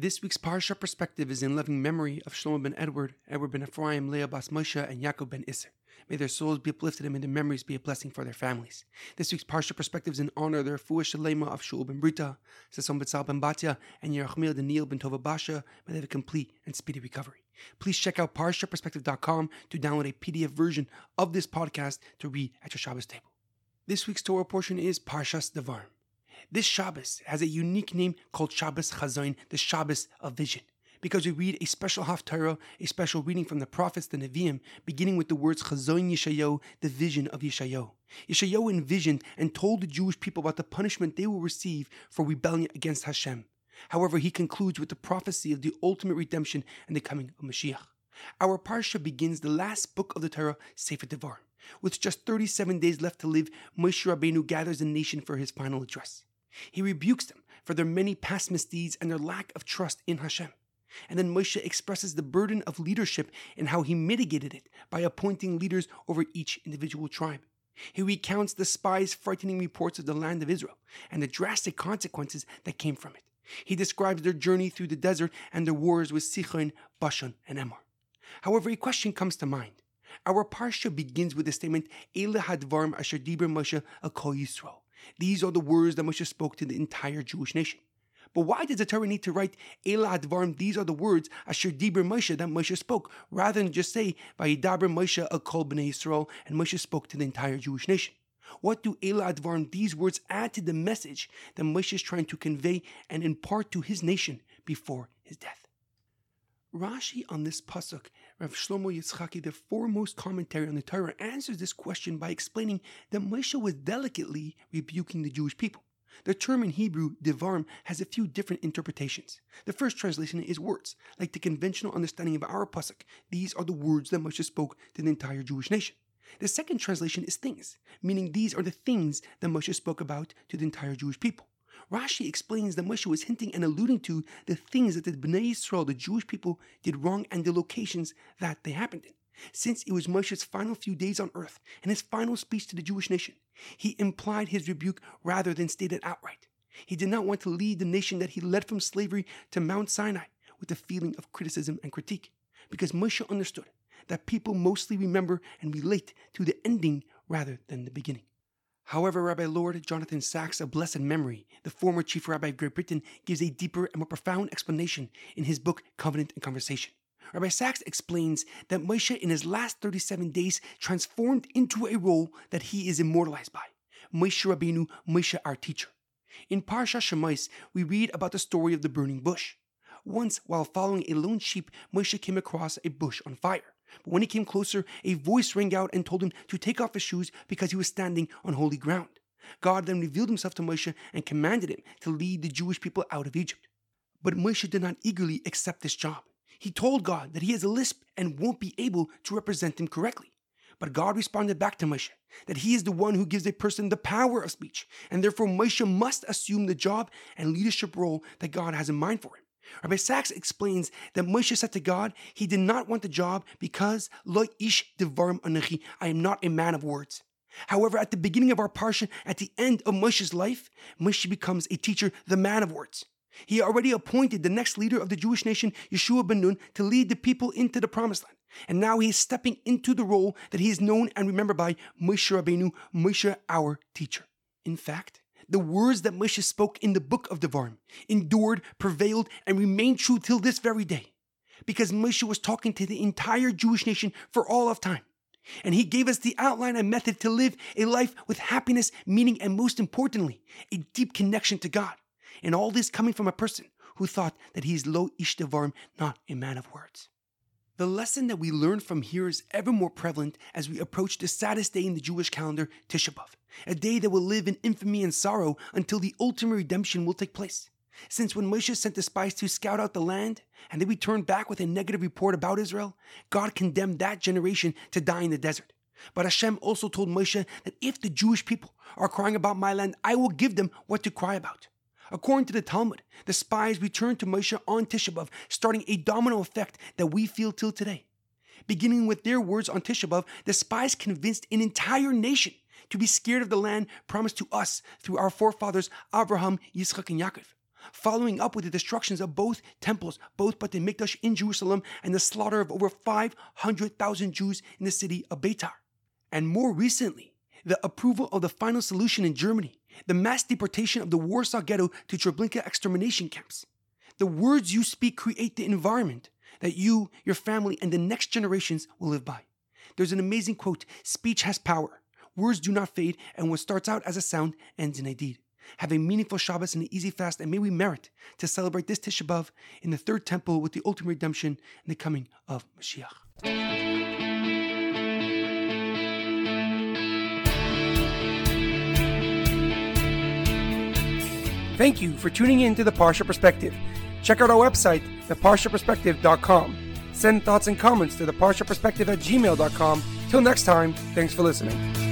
This week's Parsha perspective is in loving memory of Shlomo ben Edward, Edward ben Ephraim, Leah bas Moshe, and Yaakov ben Issur. May their souls be uplifted and may their memories be a blessing for their families. This week's Parsha perspective is in honor of the Refuah Shalema of Shul ben Berta, Sason Betzal ben Batya, and Yerachmiel Daniel ben Tova Basha. May they have a complete and speedy recovery. Please check out ParshaPerspective.com to download a PDF version of this podcast to read at your Shabbos table. This week's Torah portion is Parshas Devarim. This Shabbos has a unique name called Shabbos Chazon, the Shabbos of vision, because we read a special Haftarah, a special reading from the prophets, the Nevi'im, beginning with the words Chazon Yeshayo, the vision of Yeshayo. Yeshayo envisioned and told the Jewish people about the punishment they will receive for rebellion against Hashem. However, he concludes with the prophecy of the ultimate redemption and the coming of Mashiach. Our Parsha begins the last book of the Torah, Sefer Devarim. With just 37 days left to live, Moshe Rabbeinu gathers the nation for his final address. He rebukes them for their many past misdeeds and their lack of trust in Hashem. And then Moshe expresses the burden of leadership and how he mitigated it by appointing leaders over each individual tribe. He recounts the spies' frightening reports of the land of Israel and the drastic consequences that came from it. He describes their journey through the desert and their wars with Sichon, Bashan, and Emor. However, a question comes to mind. Our parsha begins with the statement, Ele hadvarm asher diber Moshe akol Yisrael. These are the words that Moshe spoke to the entire Jewish nation. But why does the Torah need to write Ela Advarim? These are the words Asher Dibur Moshe that Moshe spoke, rather than just say Vayidaber Moshe Akol Bnei Yisrael, and Moshe spoke to the entire Jewish nation. What do Ela Advarim? These words add to the message that Moshe is trying to convey and impart to his nation before his death. Rashi on this pasuk, Rav Shlomo Yitzchaki, the foremost commentary on the Torah, answers this question by explaining that Moshe was delicately rebuking the Jewish people. The term in Hebrew, devarim, has a few different interpretations. The first translation is words, like the conventional understanding of our pasuk. These are the words that Moshe spoke to the entire Jewish nation. The second translation is things, meaning these are the things that Moshe spoke about to the entire Jewish people. Rashi explains that Moshe was hinting and alluding to the things that the Bnei Yisrael, the Jewish people, did wrong and the locations that they happened in. Since it was Moshe's final few days on earth and his final speech to the Jewish nation, he implied his rebuke rather than stated outright. He did not want to lead the nation that he led from slavery to Mount Sinai with a feeling of criticism and critique, because Moshe understood that people mostly remember and relate to the ending rather than the beginning. However, Rabbi Lord Jonathan Sacks of blessed memory, the former chief rabbi of Great Britain, gives a deeper and more profound explanation in his book Covenant and Conversation. Rabbi Sacks explains that Moshe in his last 37 days transformed into a role that he is immortalized by. Moshe Rabbeinu, Moshe our teacher. In Parsha Shemais, we read about the story of the burning bush. Once, while following a lone sheep, Moshe came across a bush on fire. But when he came closer, a voice rang out and told him to take off his shoes because he was standing on holy ground. God then revealed himself to Moshe and commanded him to lead the Jewish people out of Egypt. But Moshe did not eagerly accept this job. He told God that he has a lisp and won't be able to represent him correctly. But God responded back to Moshe that he is the one who gives a person the power of speech, and therefore Moshe must assume the job and leadership role that God has in mind for him. Rabbi Sacks explains that Moshe said to God he did not want the job because lo ish devarim anachi, I am not a man of words. However, at the beginning of our parsha, at the end of Moshe's life, Moshe becomes a teacher, the man of words. He already appointed the next leader of the Jewish nation, Yeshua ben Nun, to lead the people into the promised land. And now he is stepping into the role that he is known and remembered by Moshe Rabbeinu, Moshe, our teacher. In fact, the words that Moshe spoke in the book of Devarim endured, prevailed, and remain true till this very day. Because Moshe was talking to the entire Jewish nation for all of time. And he gave us the outline and method to live a life with happiness, meaning, and most importantly, a deep connection to God. And all this coming from a person who thought that he is lo ish devarim, not a man of words. The lesson that we learn from here is ever more prevalent as we approach the saddest day in the Jewish calendar, Tisha B'Av, a day that will live in infamy and sorrow until the ultimate redemption will take place. Since when Moshe sent the spies to scout out the land and they returned back with a negative report about Israel, God condemned that generation to die in the desert. But Hashem also told Moshe that if the Jewish people are crying about my land, I will give them what to cry about. According to the Talmud, the spies returned to Moshe on Tisha B'Av, starting a domino effect that we feel till today. Beginning with their words on Tisha B'Av, the spies convinced an entire nation to be scared of the land promised to us through our forefathers Abraham, Yitzchak, and Yaakov. Following up with the destructions of both temples, both Beit Mikdash in Jerusalem, and the slaughter of over 500,000 Jews in the city of Beitar. And more recently, the approval of the final solution in Germany, the mass deportation of the Warsaw Ghetto to Treblinka extermination camps. The words you speak create the environment that you, your family, and the next generations will live by. There's an amazing quote Speech has power. Words do not fade, and what starts out as a sound ends in a deed. Have a meaningful Shabbos and an easy fast, and may we merit to celebrate this Tisha B'Av in the third temple with the ultimate redemption and the coming of Mashiach. Thank you for tuning in to the Parsha Perspective. Check out our website, theparshaperspective.com. Send thoughts and comments to theparshaperspective at gmail.com. Till next time, thanks for listening.